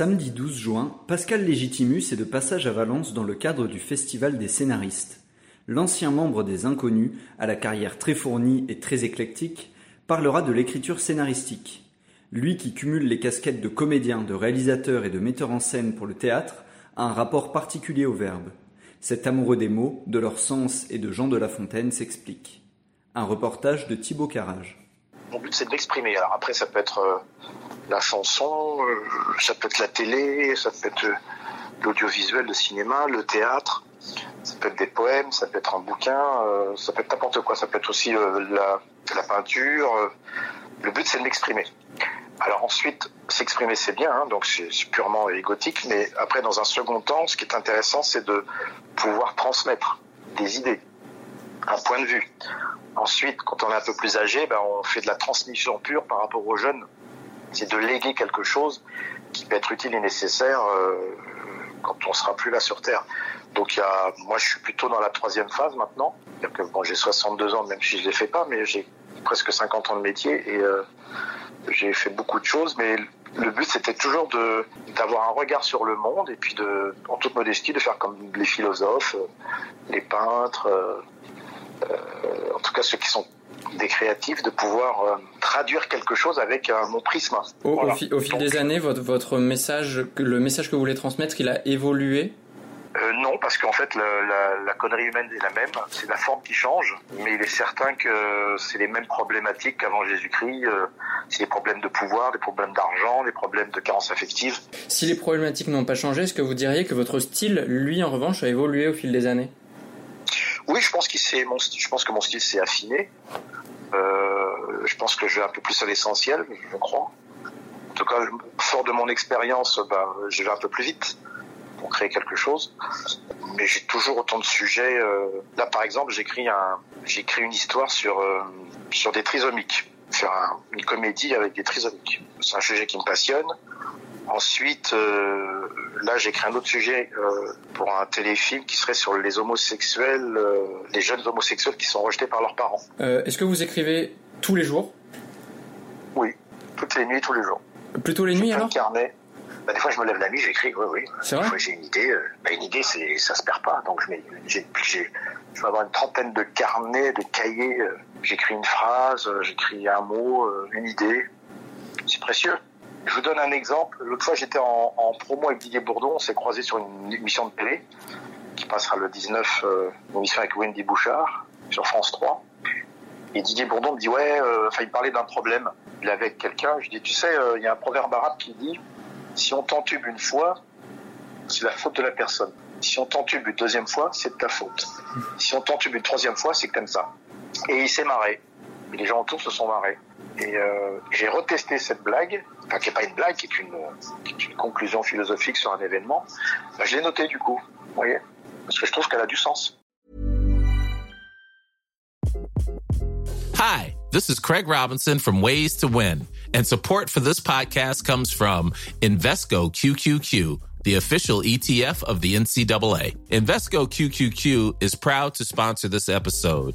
Samedi 12 juin, Pascal Légitimus est de passage à Valence dans le cadre du Festival des scénaristes. L'ancien membre des Inconnus, à la carrière très fournie et très éclectique, parlera de l'écriture scénaristique. Lui qui cumule les casquettes de comédien, de réalisateur et de metteur en scène pour le théâtre, a un rapport particulier au verbe. Cet amoureux des mots, de leur sens et de Jean de La Fontaine s'explique. Un reportage de Thibaut Carrage. Mon but, c'est de l'exprimer. Alors après, ça peut être euh, la chanson, euh, ça peut être la télé, ça peut être euh, l'audiovisuel, le cinéma, le théâtre, ça peut être des poèmes, ça peut être un bouquin, euh, ça peut être n'importe quoi. Ça peut être aussi la, peinture. Le but, c'est de m'exprimer. Alors ensuite, s'exprimer, c'est bien, hein, donc c'est purement égotique, mais après, dans un second temps, ce qui est intéressant, c'est de pouvoir transmettre des idées, un point de vue. Ensuite, quand on est un peu plus âgé, ben, on fait de la transmission pure par rapport aux jeunes. C'est de léguer quelque chose qui peut être utile et nécessaire euh, quand on sera plus là sur Terre. Donc moi je suis plutôt dans la troisième phase maintenant. Bon, j'ai 62 ans, même si je les fais pas, mais j'ai presque 50 ans de métier et euh, j'ai fait beaucoup de choses. Mais le but c'était toujours d'avoir un regard sur le monde et puis en toute modestie, de faire comme les philosophes, euh, les peintres. en tout cas ceux qui sont des créatifs, de pouvoir euh, traduire quelque chose avec euh, mon prisme. Au, au Voilà. fi- au fil Donc, des années, votre, votre message, le message que vous voulez transmettre, il a évolué? Euh, non, parce qu'en fait, la, la connerie humaine est la même. C'est la forme qui change, mais il est certain que c'est les mêmes problématiques qu'avant Jésus-Christ. Euh, c'est des problèmes de pouvoir, des problèmes d'argent, des problèmes de carence affective. Si les problématiques n'ont pas changé, est-ce que vous diriez que votre style, lui, en revanche, a évolué au fil des années? Oui, je pense, que mon style s'est affiné. Euh, je pense que je vais un peu plus à l'essentiel, je crois. En tout cas, fort de mon expérience, ben, je vais un peu plus vite pour créer quelque chose. Mais j'ai toujours autant de sujets. euh, Là, par exemple, j'écris un, j'écris une histoire sur euh, sur des trisomiques. Faire un- une comédie avec des trisomiques. C'est un sujet qui me passionne. Ensuite, euh, là, j'écris un autre sujet euh, pour un téléfilm qui serait sur les homosexuels, euh, les jeunes homosexuels qui sont rejetés par leurs parents. Est-ce que vous écrivez tous les jours? Oui, toutes les nuits, tous les jours. Plutôt les J'ai nuits alors? Bah, des fois, je me lève la nuit, j'écris. Oui, oui. C'est Des vrai fois, j'ai une idée. bah, une idée, c'est ça se perd pas. Donc, je, mets, j'ai, j'ai- je vais avoir une trentaine de carnets, de cahiers. j'écris une phrase, j'écris un mot, une idée. C'est précieux. Je vous donne un exemple. L'autre fois, j'étais en, promo avec Didier Bourdon. On s'est croisé sur une émission de télé qui passera le 19, euh, une émission avec Wendy Bouchard sur France 3. Et Didier Bourdon me dit ouais, euh, il parlait d'un problème. Il est avec quelqu'un. Je dis tu sais, euh, il y a un proverbe arabe qui dit si on t'entube une fois, c'est la faute de la personne. Si on t'entube une deuxième fois, c'est ta faute. Si on t'entube une troisième fois, c'est que t'aimes ça. Et il s'est marré. Et les gens autour se sont marrés. Et euh, j'ai retesté cette blague, enfin qui n'est pas une blague, qui est une, est une conclusion philosophique sur un événement. Ben, je l'ai noté du coup, vous voyez, parce que je trouve qu'elle a du sens. Hi, this is Craig Robinson from Ways to Win, and support for this podcast comes from Invesco QQQ, the official ETF of the NCAA. Invesco QQQ is proud to sponsor this episode